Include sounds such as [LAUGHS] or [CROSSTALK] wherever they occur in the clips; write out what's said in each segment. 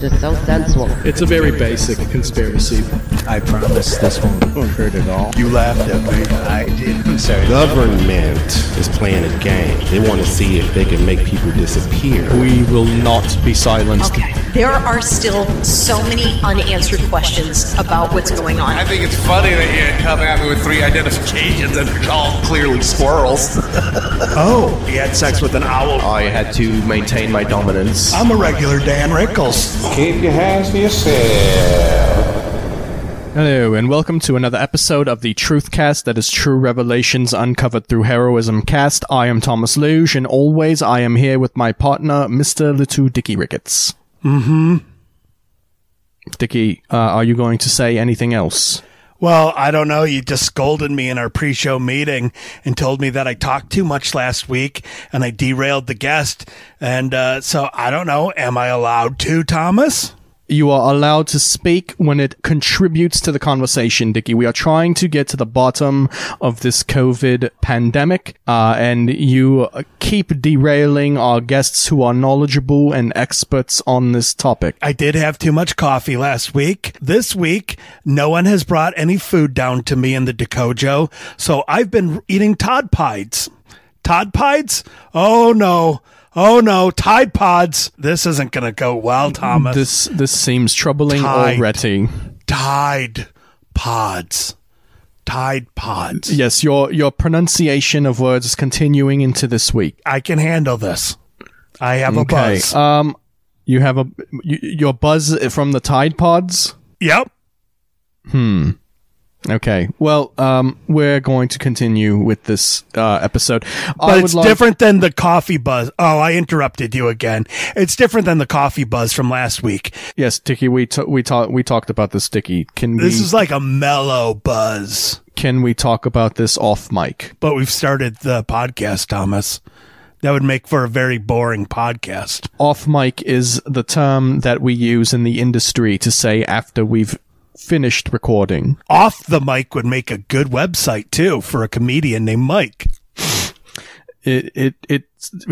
It is so sensual. It's a very basic conspiracy. I promise this won't hurt at all. You laughed at me. I didn't say the Government is playing a game. They want to see if they can make people disappear. We will not be silenced. Okay. There are still so many unanswered questions about what's going on. I think it's funny that you come at me with three identifications and they're all clearly squirrels. [LAUGHS] oh, he had sex with an owl. I had to maintain my dominance. I'm a regular Dan Rickles. Keep your hands to yourself. Hello, and welcome to another episode of the Truthcast that is true revelations uncovered through heroism cast. I am Thomas Luge, and always I am here with my partner, Mr. Little Dicky Ricketts. Mm-hmm. Dicky, uh, are you going to say anything else? Well, I don't know. You just scolded me in our pre show meeting and told me that I talked too much last week and I derailed the guest. And uh, so I don't know. Am I allowed to, Thomas? You are allowed to speak when it contributes to the conversation, Dicky. We are trying to get to the bottom of this COVID pandemic, uh, and you keep derailing our guests who are knowledgeable and experts on this topic. I did have too much coffee last week. This week, no one has brought any food down to me in the Decojo, so I've been eating Todd Pies. Todd Pies? Oh no. Oh no, Tide Pods. This isn't going to go well, Thomas. This this seems troubling Tide. already. Tide Pods. Tide Pods. Yes, your your pronunciation of words is continuing into this week. I can handle this. I have a Okay. buzz. Um, you have a you, your buzz from the Tide Pods. yep. Hmm. Okay. Well, um, we're going to continue with this uh, episode. But it's different than the coffee buzz. Oh, I interrupted you again. It's different than the coffee buzz from last week. Yes, Dicky. We t- we talked we talked about this, Dicky. Can This we is like a mellow buzz. can we talk about this off mic? But we've started the podcast, Thomas. That would make for a very boring podcast. Off mic is the term that we use in the industry to say after we've finished recording. Off the mic would make a good website too for a comedian named Mike. it it it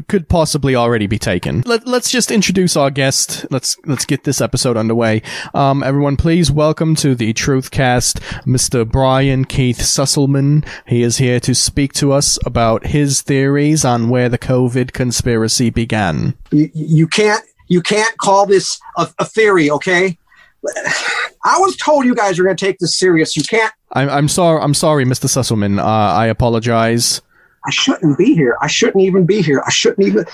could possibly already be taken. Let, let's just introduce our guest. Let's let's get this episode underway. Um, everyone, please welcome to the Truthcast, Mr. Brian Keith Susselman. He is here to speak to us about his theories on where the COVID conspiracy began. you, you can't you can't call this a, a theory okay i was told you guys are going to take this serious you can't I'm I'm sorry. I'm sorry, Mr. Susselman. Uh, I apologize. I shouldn't be here i shouldn't even be here i shouldn't even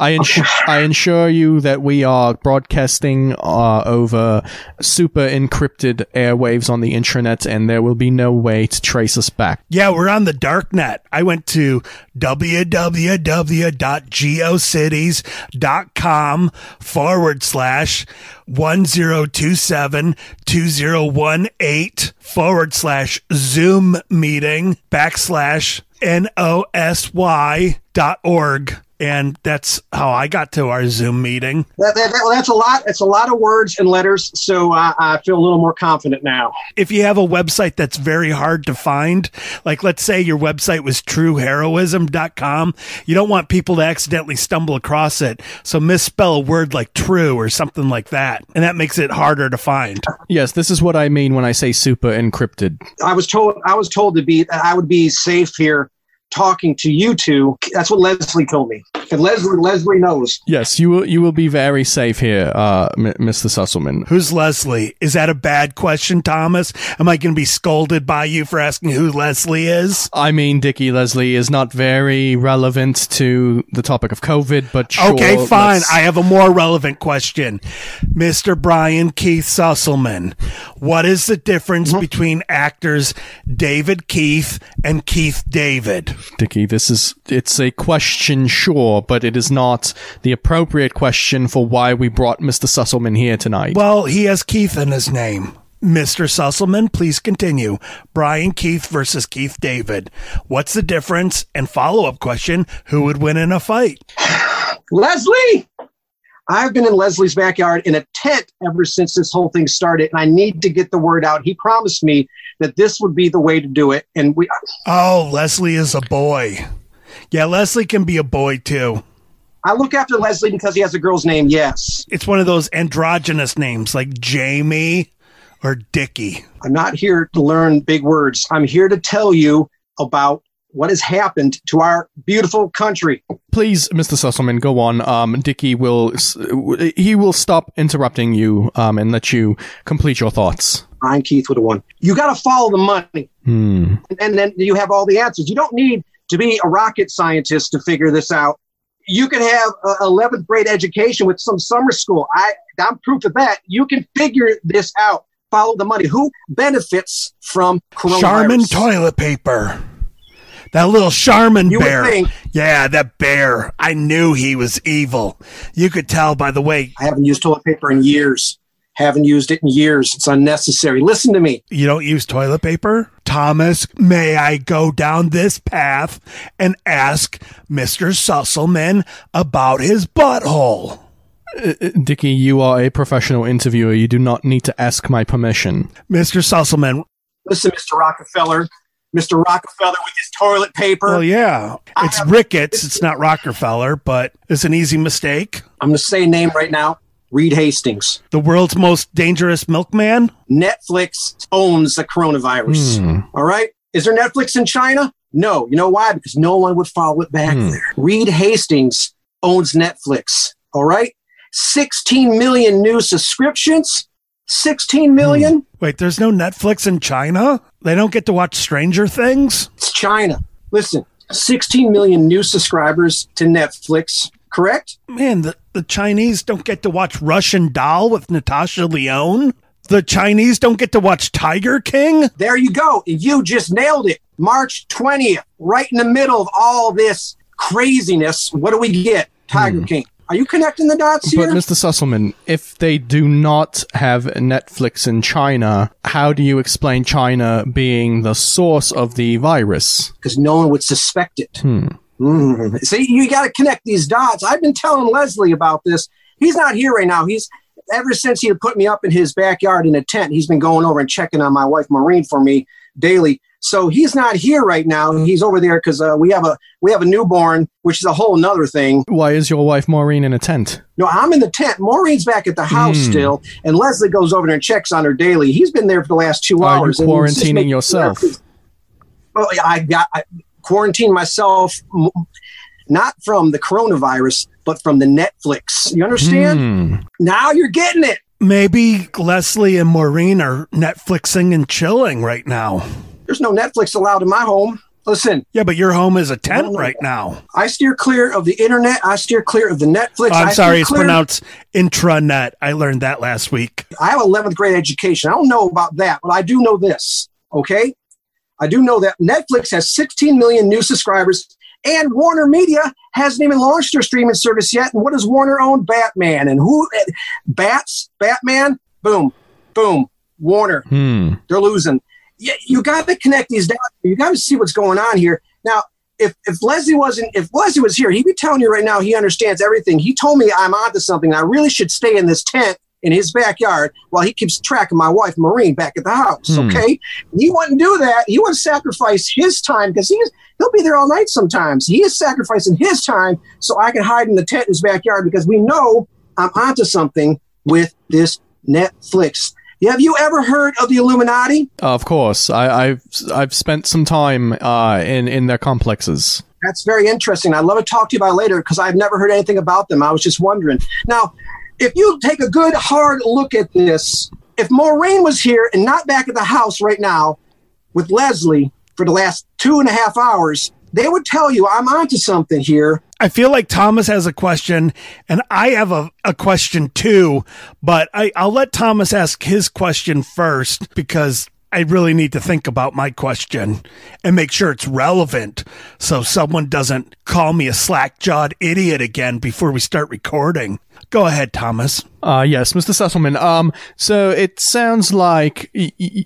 I ensure, I ensure you that we are broadcasting uh, over super encrypted airwaves on the intranet, and there will be no way to trace us back. Yeah, we're on the dark net. I went to www.geocities.com forward slash 1027 2018 forward slash Zoom meeting backslash NOSY dot org. And that's how I got to our Zoom meeting. that, that, that- that's a lot it's a lot of words and letters so I, I feel a little more confident now if you have a website that's very hard to find, like let's say your website was trueheroism.com, you don't want people to accidentally stumble across it. So misspell a word like true or something like that. And that makes it harder to find. Yes, this is what I mean when I say super encrypted. i was told i was told to be i would be safe here talking to you two. That's what leslie told me And Leslie, Leslie knows. Yes, you will. You will be very safe here, uh, M- Mr. Susselman. Who's Leslie? Is that a bad question, Thomas? Am I going to be scolded by you for asking who Leslie is? I mean, Dickie Leslie is not very relevant to the topic of COVID, but sure, okay, fine. let's- I have a more relevant question. Mr. Brian Keith Susselman, what is the difference Mm-hmm. between actors David Keith and Keith David? Dickie, this is it's a question, sure, but it is not the appropriate question for why we brought Mr. Susselman here tonight. Well, he has Keith in his name. Mr. Susselman, please continue. Brian Keith versus Keith David. What's the difference? And follow up question Who would win in a fight? [SIGHS] Leslie! I've been in Leslie's backyard in a tent ever since this whole thing started, and I need to get the word out. He promised me that this would be the way to do it, and we. Oh, Leslie is a boy. Yeah, Leslie can be a boy too. I look after Leslie because he has a girl's name. Yes, It's one of those androgynous names like Jamie or Dickie. I'm not here to learn big words. I'm here to tell you about what has happened to our beautiful country. Please, Mr. Susselman, go on. Um, Dickie will he will stop interrupting you um, and let you complete your thoughts. I'm Keith with have one. You got to follow the money, Hmm. and then you have all the answers. You don't need to be a rocket scientist to figure this out. You can have a 11th grade education with some summer school. I, I'm proof of that. You can figure this out. Follow the money. Who benefits from coronavirus? Charmin toilet paper. That little Charmin You would bear. think- yeah, that bear. I knew he was evil. You could tell by the way. I haven't used toilet paper in years. Haven't used it in years. It's unnecessary. Listen to me. You don't use toilet paper? Thomas, may I go down this path and ask Mr. Susselman about his butthole? Uh, Dickie, you are a professional interviewer. You do not need to ask my permission. Mr. Susselman. Listen, Mr. Rockefeller. Mr. Rockefeller with his toilet paper. Well, yeah, it's Ricketts. It's not Rockefeller, but it's an easy mistake. I'm going to say a name right now. Reed Hastings. The world's most dangerous milkman? Netflix owns the coronavirus. Hmm. All right. Is there Netflix in China? No. You know why? Because no one would follow it back Hmm. there. Reed Hastings owns Netflix. All right. 16 million new subscriptions. 16 million. Wait, there's no Netflix in China? They don't get to watch Stranger Things? It's China. Listen, 16 million new subscribers to Netflix. Correct? Man, the, the Chinese don't get to watch Russian Doll with Natasha Lyonne? The Chinese don't get to watch Tiger King? There you go. You just nailed it. March 20th, right in the middle of all this craziness. What do we get? Tiger King. Are you connecting the dots But here? Mr. Susselman, if they do not have Netflix in China, how do you explain China being the source of the virus? Because no one would suspect it. Hmm. Mm. See, you got to connect these dots. I've been telling Leslie about this. He's not here right now. He's ever since he put me up in his backyard in a tent. He's been going over and checking on my wife Maureen for me daily. So he's not here right now. He's over there because uh, we have a we have a newborn, which is a whole nother thing. Why is your wife Maureen in a tent? No, I'm in the tent. Maureen's back at the house Hmm. still, and Leslie goes over there and checks on her daily. He's been there for the last two Are you hours. and quarantining yourself? Well, I got I quarantined myself, m- not from the coronavirus, but from the Netflix. You understand? Hmm. Now you're getting it. Maybe Leslie and Maureen are Netflixing and chilling right now. There's no Netflix allowed in my home. Listen, Yeah, but your home is a tent right now. I steer clear of the internet. I steer clear of the Netflix. Oh, I'm I sorry, it's pronounced intranet. I learned that last week. I have 11th grade education. I don't know about that, but I do know this. Okay. I do know that Netflix has 16 million new subscribers and Warner Media hasn't even launched their streaming service yet. And what does Warner own? Batman. And who? Bats, Batman, boom, boom, Warner. Hmm. They're losing. You, you got to connect these dots. You got to see what's going on here. Now, if, if Leslie wasn't, if Leslie was here, he'd be telling you right now he understands everything. He told me I'm onto something. I really should stay in this tent in his backyard while he keeps track of my wife Maureen back at the house. Hmm. Okay, he wouldn't do that. He wouldn't sacrifice his time because he's he'll be there all night sometimes. He is sacrificing his time so I can hide in the tent in his backyard because we know I'm onto something with this Netflix. Have you ever heard of the Illuminati? Of course, I, have I've spent some time uh, in in their complexes. That's very interesting. I'd love to talk to you about later because I've never heard anything about them. I was just wondering. Now, if you take a good hard look at this, if Maureen was here and not back at the house right now with Leslie for the last two and a half hours, they would tell you I'm onto something here. I feel like Thomas has a question and I have a, a question too, but I, I'll let Thomas ask his question first because I really need to think about my question and make sure it's relevant so someone doesn't call me a slack jawed idiot again before we start recording. Go ahead, Thomas. Uh, yes, Mr. Susselman. Um, so it sounds like y- y-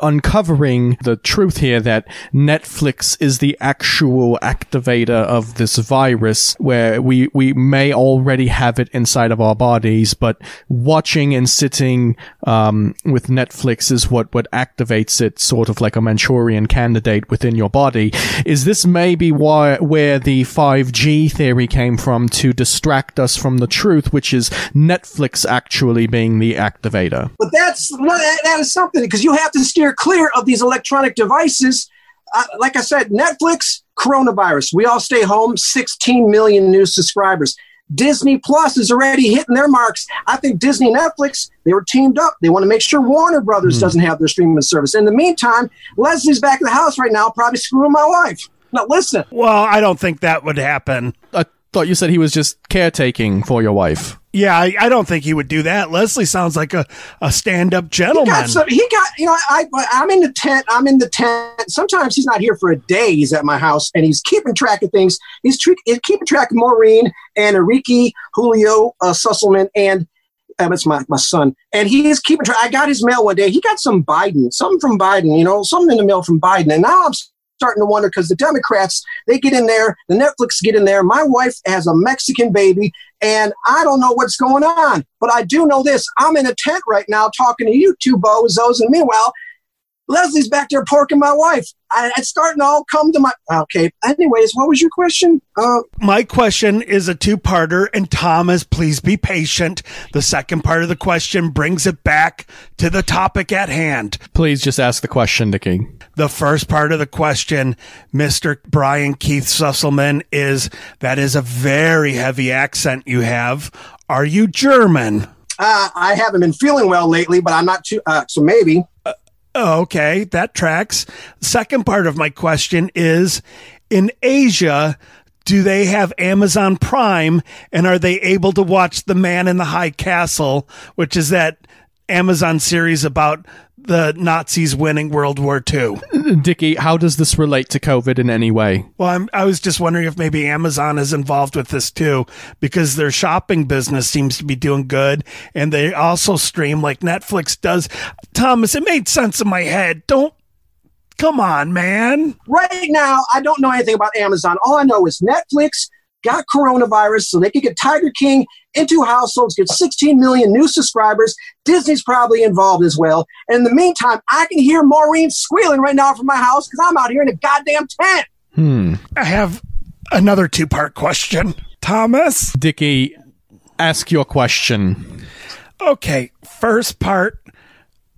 uncovering the truth here that Netflix is the actual activator of this virus where we, we may already have it inside of our bodies, but watching and sitting, um, with Netflix is what, what activates it sort of like a Manchurian candidate within your body. Is this maybe why, where the 5G theory came from to distract us from the truth, which is Netflix actually being the activator? But that's, that is something because you have to steer clear of these electronic devices. Uh, like I said, Netflix, coronavirus. We all stay home, 16 million new subscribers. Disney Plus is already hitting their marks. I think Disney and Netflix, they were teamed up. They want to make sure Warner Brothers mm. doesn't have their streaming service. In the meantime, Leslie's back in the house right now, probably screwing my wife. Now, listen. Well, I don't think that would happen. I thought you said he was just caretaking for your wife. Yeah, I, I, don't think he would do that. Leslie sounds like a, a stand up gentleman. He got, some, he got, you know, I, I'm in the tent. I'm in the tent. Sometimes he's not here for a day. He's at my house and he's keeping track of things. He's, he's keeping track of Maureen and Enrique, Julio, uh, Susselman, and um, it's my, my son. And he's keeping track. I got his mail one day. He got some Biden, something from Biden, you know, something in the mail from Biden. And now I'm starting to wonder because the Democrats, they get in there, the Netflix get in there. My wife has a Mexican baby, and I don't know what's going on. But I do know this I'm in a tent right now talking to you two bozos, and meanwhile, Leslie's back there porking my wife. I, it's starting to all come to my. Okay. Anyways, what was your question? Uh, my question is a two parter, and Thomas, please be patient. The second part of the question brings it back to the topic at hand. Please just ask the question, Nicky. The first part of the question, Mr. Brian Keith Susselman, is that is a very heavy accent you have. Are you German? Uh, I haven't been feeling well lately, but I'm not too. Uh, so maybe. Uh, Oh, okay, that tracks. Second part of my question is in Asia, do they have Amazon Prime and are they able to watch The Man in the High Castle, which is that Amazon series about the Nazis winning World War II. [LAUGHS] Dickie, how does this relate to COVID in any way? Well, I'm, i was just wondering if maybe Amazon is involved with this too, because their shopping business seems to be doing good, and they also stream like Netflix does. Thomas, it made sense in my head. Don't come on, man. Right now, I don't know anything about Amazon. All I know is Netflix got coronavirus so they could get Tiger King into households, get 16 million new subscribers. Disney's probably involved as well. And in the meantime, I can hear Maureen squealing right now from my house because I'm out here in a goddamn tent. Hmm. I have another two part question. Thomas? Dickie, ask your question. Okay, first part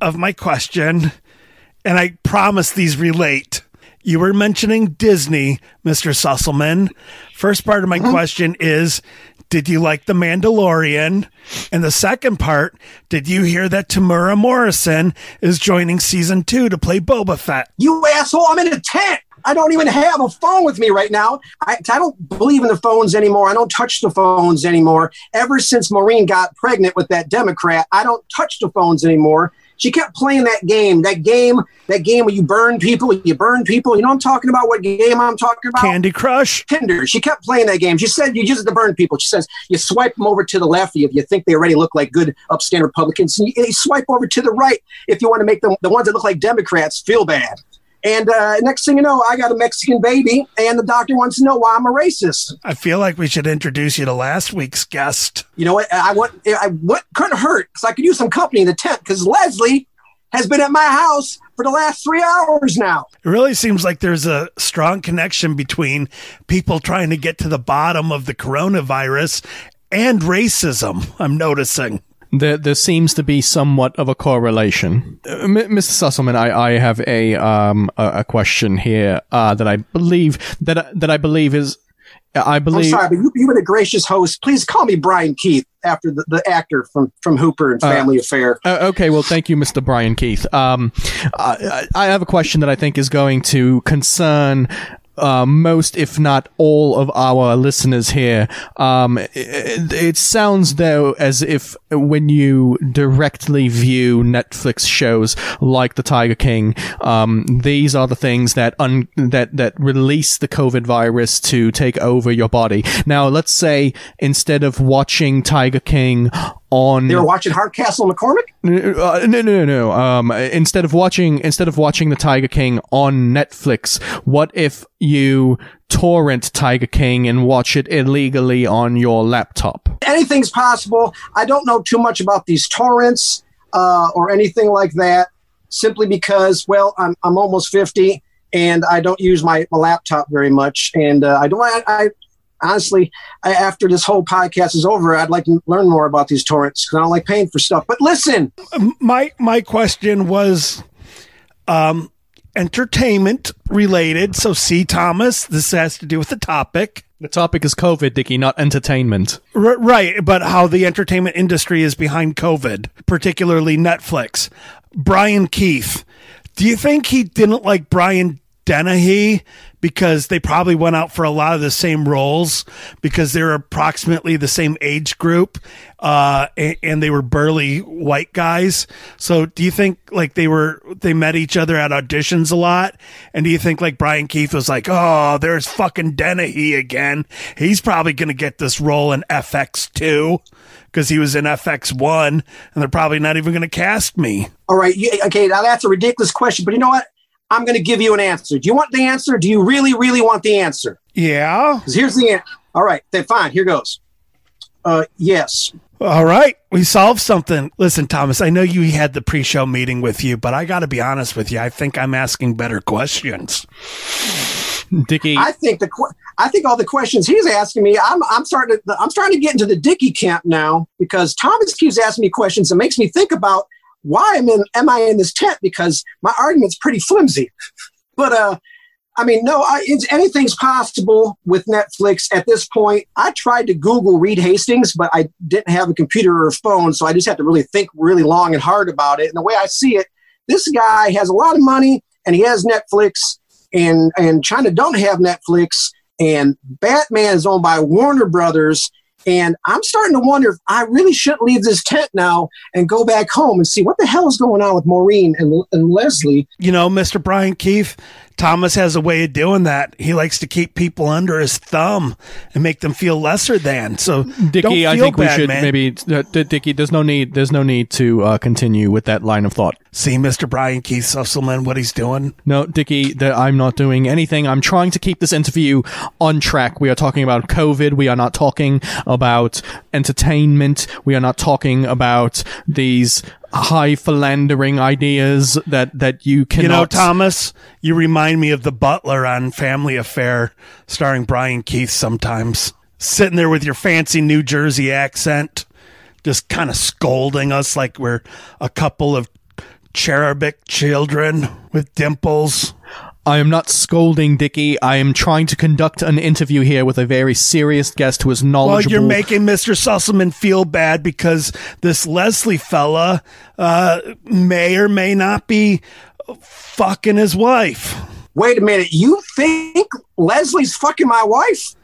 of my question, and I promise these relate. You were mentioning Disney, Mr. Susselman. First part of my uh-huh. question is Did you like The Mandalorian? And the second part, did you hear that Temuera Morrison is joining season two to play Boba Fett? You asshole, I'm in a tent. I don't even have a phone with me right now. I, I don't believe in the phones anymore. I don't touch the phones anymore. Ever since Maureen got pregnant with that Democrat, I don't touch the phones anymore she kept playing that game, that game, that game where you burn people, you burn people. You know I'm talking about? What game I'm talking about? Candy Crush. Tinder. She kept playing that game. She said you use it to burn people. She says you swipe them over to the left if you think they already look like good upstand Republicans. And you, you swipe over to the right if you want to make them the ones that look like Democrats feel bad. And uh, next thing you know, I got a Mexican baby, and the doctor wants to know why I'm a racist. I feel like we should introduce you to last week's guest. You know what? I want. I what couldn't hurt because I could use some company in the tent. Because Leslie has been at my house for the last three hours now. It really seems like there's a strong connection between people trying to get to the bottom of the coronavirus and racism. I'm noticing. There, there seems to be somewhat of a correlation. Uh, M- Mr. Susselman, I, I have a um a, a question here uh, that I believe that that I believe is I believe. I'm sorry, but you, you were the gracious host. Please call me Brian Keith after the, the actor from, from Hooper and Uh, Family Affair. Uh, okay, well, thank you, Mr. Brian Keith. Um, I, I have a question that I think is going to concern uh, most, if not all, of our listeners here. Um, it, it sounds though as if when you directly view Netflix shows like The Tiger King, um, these are the things that un- that that release the COVID virus to take over your body. Now, let's say instead of watching Tiger King on They were watching Hardcastle McCormick? uh, no, no, no, no. Um, instead of watching, instead of watching the Tiger King on Netflix, what if you torrent Tiger King and watch it illegally on your laptop? Anything's possible. I don't know too much about these torrents uh, or anything like that, simply because, well, I'm, I'm almost 50 and I don't use my, my laptop very much. And uh, I don't, I, I honestly, I, after this whole podcast is over, I'd like to learn more about these torrents because I don't like paying for stuff. But listen, my my question was um entertainment related. So c. Thomas this has to do with the topic. The topic is COVID, Dickie, not entertainment. R- right but how the entertainment industry is behind covid particularly netflix. Brian keith do you think he didn't like brian dennehy because they probably went out for a lot of the same roles because they're approximately the same age group uh, and, and they were burly white guys. So do you think like they were they met each other at auditions a lot? And do you think like brian keith was like oh there's fucking dennehy again. He's probably gonna get this role in fx2 because he was in fx1 and they're probably not even gonna cast me. All right, okay, now that's a ridiculous question, but you know what? I'm going to give you an answer. Do you want the answer? Do you really, really want the answer? yeah 'Cause here's the answer. All right, then fine. Here goes. Uh, yes. All right, we solved something. Listen, Thomas, I know you had the pre-show meeting with you, but I got to be honest with you. I think I'm asking better questions. Dickie, I think the que- I think all the questions he's asking me, I'm I'm starting to I'm starting to get into the Dicky camp now because Thomas keeps asking me questions that makes me think about why am in am I in this tent because my argument's pretty flimsy. [LAUGHS] But uh, I mean, no, I, anything's possible with Netflix at this point. I tried to Google Reed Hastings, but I didn't have a computer or a phone, so I just had to really think really long and hard about it. And the way I see it, this guy has a lot of money and he has Netflix, and and China don't have Netflix, and Batman is owned by Warner Brothers. And I'm starting to wonder if I really shouldn't leave this tent now and go back home and see what the hell is going on with Maureen and, and Leslie. You know, Mr. Brian Keith, Thomas has a way of doing that. He likes to keep people under his thumb and make them feel lesser than. So, Dickie, I feel think we should man. maybe uh, D- Dickie. There's no need. There's no need to uh, continue with that line of thought. See Mr. Brian Keith Susselman what he's doing. No, Dickie, that I'm not doing anything. I'm trying to keep this interview on track. We are talking about COVID. We are not talking about entertainment. We are not talking about these high philandering ideas that that you cannot. You know, Thomas, you remind me of the butler on Family Affair starring Brian Keith sometimes. Sitting there with your fancy New Jersey accent, just kind of scolding us like we're a couple of cherubic children with dimples. I am not scolding Dickie. I am trying to conduct an interview here with a very serious guest who is knowledgeable. Well, knowledgeable. you're making Mr. Susselman feel bad because this Leslie fella uh, may or may not be fucking his wife. Wait a minute, you think Leslie's fucking my wife?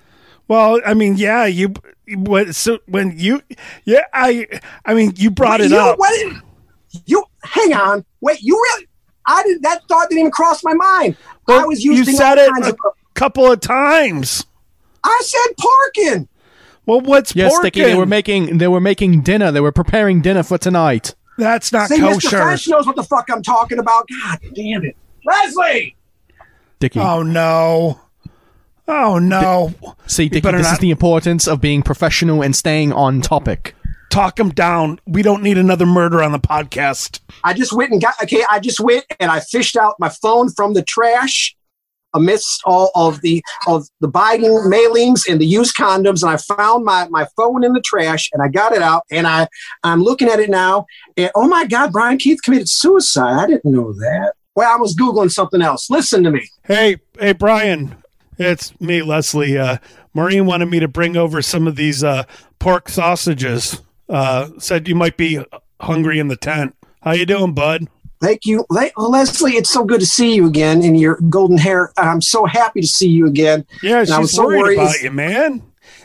Well, I mean, yeah, you when so when you yeah, I I mean, you brought it you, up. What, you hang on. Wait, you really? I didn't. that thought didn't even cross my mind. I was using. you said it a of. couple of times. I said parking. Well, what's yes, porking? Dickie. They were making. They were making dinner. They were preparing dinner for tonight. That's not See, Mr. kosher. French knows what the fuck I'm talking about. God damn it, Leslie. Dickie. Oh no. Oh no. See, Dickie, better this is the importance of being professional and staying on topic. Talk him down. We don't need another murder on the podcast. I just went and got okay. I just went and I fished out my phone from the trash, amidst all of the of the Biden mailings and the used condoms, and I found my my phone in the trash, and I got it out, and I I'm looking at it now, and oh my God, Brian Keith committed suicide. I didn't know that. Well, I was googling something else. Listen to me. Hey, hey, Brian, it's me, Leslie. Uh, Maureen wanted me to bring over some of these uh, pork sausages. Uh, said you might be hungry in the tent. How you doing, bud? Thank you, Le- Leslie. It's so good to see you again in your golden hair. I'm so happy to see you again. Yeah, And she's I was so worried worried about you, man.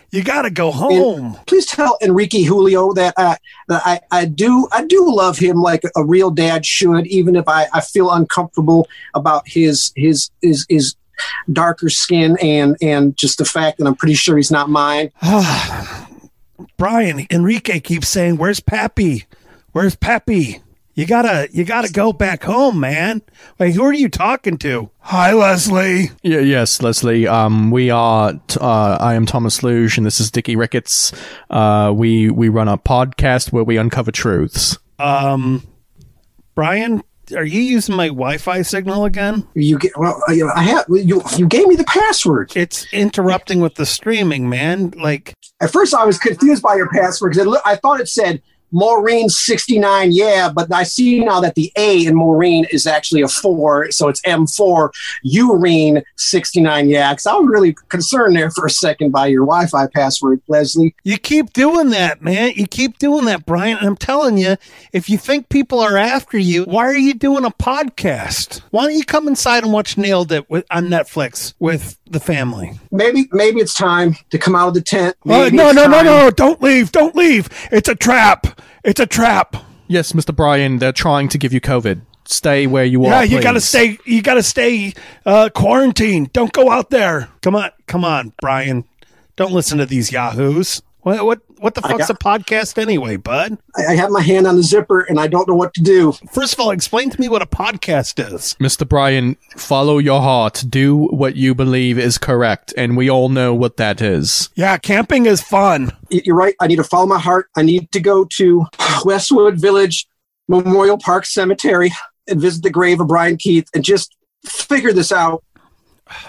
You got to go And home. please tell Enrique Julio that, uh, that I, I do I do love him like a real dad should, even if I, I feel uncomfortable about his his his his darker skin and and just the fact that I'm pretty sure he's not mine. [SIGHS] [SIGHS] [SIGHS] Brian, Enrique keeps saying, "Where's Pappy? Where's Pappy?" You gotta, you gotta go back home, man. Wait, who are you talking to? Hi, Leslie. Yeah, yes, Leslie. Um, we are. T- uh, I am Thomas Luge, and this is Dickie Ricketts. Uh, we we run a podcast where we uncover truths. Um, Brian, are you using my Wi-Fi signal again? You get well. I, I have you. You gave me the password. It's interrupting with the streaming, man. Like, At first, I was confused by your password because I thought it said Maureen sixty nine. Yeah, but I see now that the A in Maureen is actually a four, so it's M four. Urine sixty nine. Yeah, because I was really concerned there for a second by your Wi Fi password, Leslie. you keep doing that, man. You keep doing that, Brian. I'm telling you, if you think people are after you, why are you doing a podcast? Why don't you come inside and watch Nailed It with, on Netflix with the family? Maybe maybe it's time to come out of the tent. Maybe no, it's no, no, no. Don't leave. Don't leave. It's a trap. It's a trap. Yes, Mister Brian. They're trying to give you COVID. Stay where you are. Yeah, you got to stay. You got to stay uh, quarantined. Don't go out there. Come on, come on, Brian. Don't listen to these yahoos. What what what the I fuck's got- a podcast anyway, bud? I, I have my hand on the zipper and I don't know what to do. First of all, explain to me what a podcast is. Mr. Brian, follow your heart. Do what you believe is correct, and we all know what that is. Yeah, camping is fun. You're right. I need to follow my heart. I need to go to Westwood Village Memorial Park Cemetery and visit the grave of Brian Keith and just figure this out.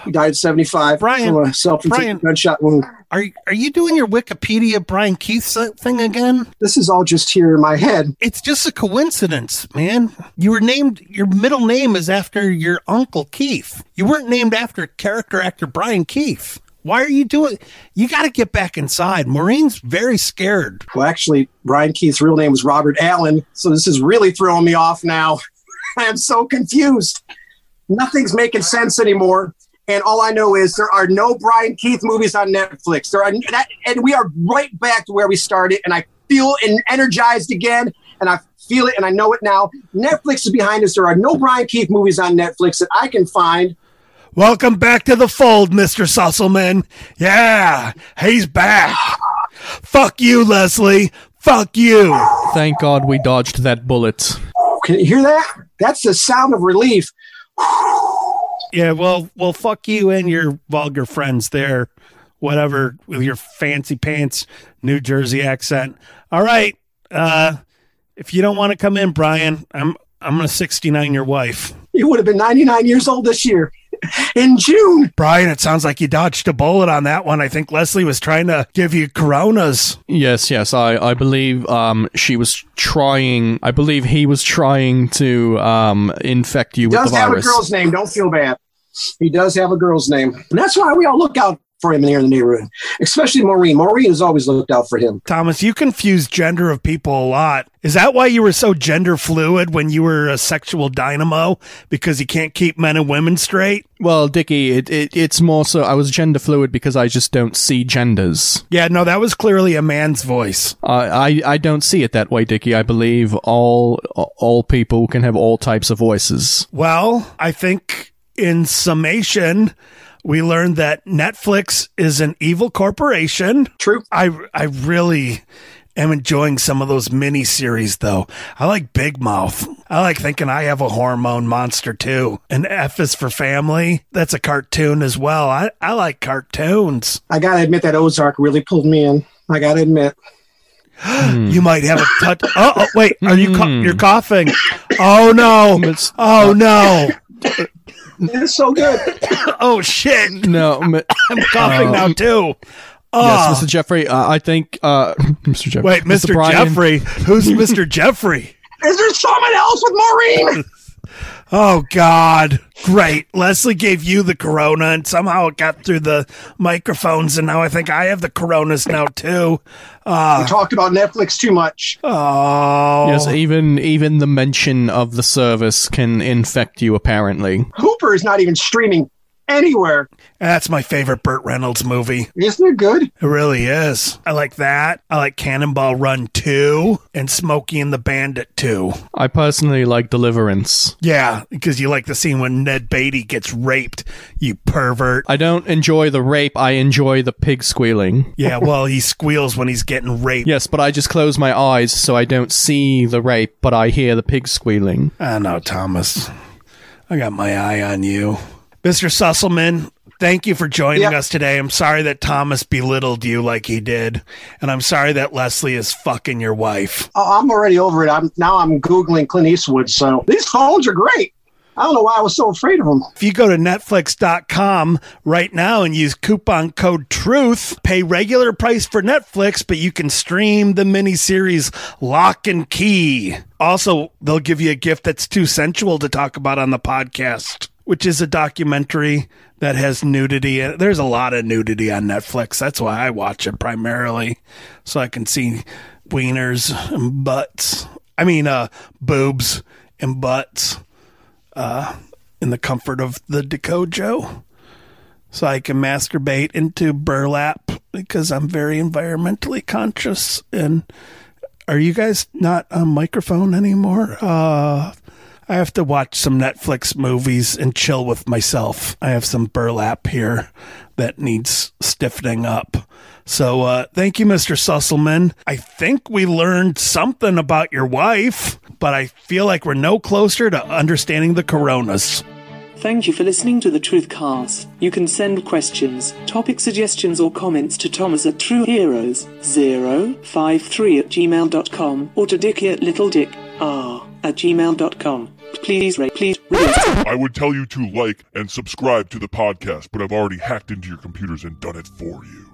He died at 75 Brian, from a self-inflicted gunshot wound. Are are you doing your Wikipedia Brian Keith thing again? This is all just here in my head. It's just a coincidence, man. You were named. Your middle name is after your uncle Keith. You weren't named after character actor Brian Keith. Why are you doing? You got to get back inside. Maureen's very scared. Well, actually, Brian Keith's real name was Robert Allen, so this is really throwing me off now. [LAUGHS] I am so confused. Nothing's making sense anymore. And all I know is there are no Brian Keith movies on Netflix. There are, that, and we are right back to where we started. And I feel en- energized again, and I feel it, and I know it now. Netflix is behind us. There are no Brian Keith movies on Netflix that I can find. Welcome back to the fold, Mister Susselman. Yeah, he's back. Fuck you, Leslie. Fuck you. Thank God we dodged that bullet. Can you hear that? That's the sound of relief. Yeah, well, well, fuck you and your vulgar friends there, whatever, with your fancy pants New Jersey accent. All right, uh, if you don't want to come in, Brian, I'm I'm gonna 69 your wife. You would have been 99 years old this year in June. Brian, it sounds like you dodged a bullet on that one. I think Leslie was trying to give you coronas. Yes, yes, I, I believe um, she was trying. I believe he was trying to um, infect you He with does have a girl's name. Don't feel bad. He does have a girl's name. And that's why we all look out for him in here in the neighborhood, especially Maureen. Maureen has always looked out for him. Thomas, you confuse gender of people a lot. Is that why you were so gender fluid when you were a sexual dynamo? Because you can't keep men and women straight? Well, Dickie, it, it it's more so. I was gender fluid because I just don't see genders. Yeah, no, that was clearly a man's voice. I I, I don't see it that way, Dickie. I believe all all people can have all types of voices. Well, I think in summation, we learned that Netflix is an evil corporation. True. I I really am enjoying some of those mini series though. I like Big Mouth. I like thinking I have a hormone monster too. And F is for family. That's a cartoon as well. I, I like cartoons. I got to admit that Ozark really pulled me in. I got to admit. [GASPS] You might have a touch. Oh, oh wait, are you cou- hmm. you're coughing? Oh no! Oh no! [LAUGHS] It's so good. [COUGHS] oh shit! No, [COUGHS] I'm, coughing Uh, now too. Oh. yes, Mr. Jeffrey. Uh, I think uh, [COUGHS] Mr. Jeffrey. Wait, Mr. Brian- Jeffrey. Who's [LAUGHS] Mr. Jeffrey? Is there someone else with Maureen? [LAUGHS] Oh God! Great. Leslie gave you the corona, and somehow it got through the microphones, and now I think I have the coronas now too. Uh, we talked about Netflix too much. Oh, Yes, even even the mention of the service can infect you. Apparently, Hooper is not even streaming anywhere. That's my favorite Burt Reynolds movie. Isn't it good? It really is. I like that. I like Cannonball Run 2 and Smokey and the Bandit 2. I personally like Deliverance. Yeah, because you like the scene when Ned Beatty gets raped, you pervert. I don't enjoy the rape. I enjoy the pig squealing. Yeah, well, he squeals when he's getting raped. Yes, but I just close my eyes so I don't see the rape, but I hear the pig squealing. I know, Thomas. I got my eye on you. Mr. Susselman, thank you for joining Yeah. us today. I'm sorry that Thomas belittled you like he did. And I'm sorry that Leslie is fucking your wife. Oh, I'm already over it. I'm now I'm googling Clint Eastwood. So these phones are great. I don't know why I was so afraid of them. If you go to netflix.com right now and use coupon code TRUTH, pay regular price for Netflix, but you can stream the miniseries Locke and Key. Also, they'll give you a gift that's too sensual to talk about on the podcast, which is a documentary that has nudity. There's a lot of nudity on Netflix. That's why I watch it primarily, so I can see wieners and butts. I mean, uh, boobs and butts uh, in the comfort of the Decojo. So I can masturbate into burlap because I'm very environmentally conscious. And are you guys not on microphone anymore? Uh, I have to watch some Netflix movies and chill with myself. I have some burlap here that needs stiffening up. So uh, thank you, Mr. Susselman. I think we learned something about your wife, but I feel like we're no closer to understanding the coronas. Thank you for listening to the Truthcast. You can send questions, topic suggestions, or comments to Thomas at TrueHeroes053 at gmail.com or to Dickie at LittleDickR at gmail.com. Please rate, please rate. I would tell you to like and subscribe to the podcast, but I've already hacked into your computers and done it for you.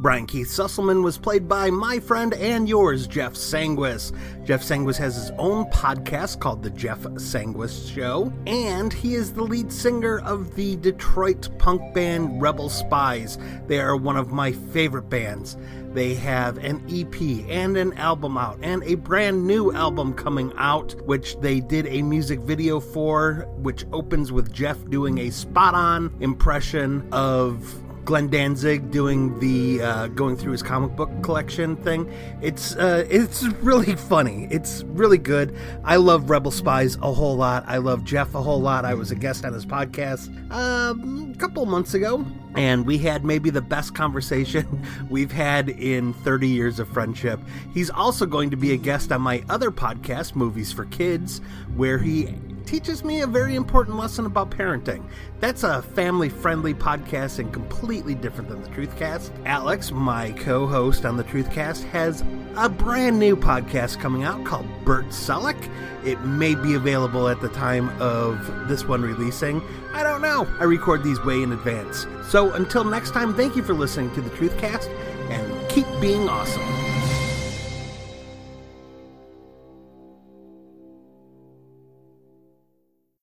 Brian Keith Susselman was played by my friend and yours, Jeff Sanguis. Jeff Sanguis has his own podcast called The Jeff Sanguis Show, and he is the lead singer of the Detroit punk band Rebel Spies. They are one of my favorite bands. They have an EP and an album out, and a brand new album coming out, which they did a music video for, which opens with Jeff doing a spot on impression of Glenn Danzig doing the uh, going through his comic book collection thing. It's uh, it's really funny. It's really good. I love Rebel Spies a whole lot. I love Jeff a whole lot. I was a guest on his podcast um, a couple months ago, and we had maybe the best conversation [LAUGHS] we've had in 30 years of friendship. He's also going to be a guest on my other podcast, Movies for Kids, where he teaches me a very important lesson about parenting. That's a family friendly podcast and completely different than the Truthcast. Alex, my co host on the Truthcast, has a brand new podcast coming out called Bert Selleck. It may be available at the time of this one releasing. I don't know. I record these way in advance. So until next time, thank you for listening to the Truthcast and keep being awesome.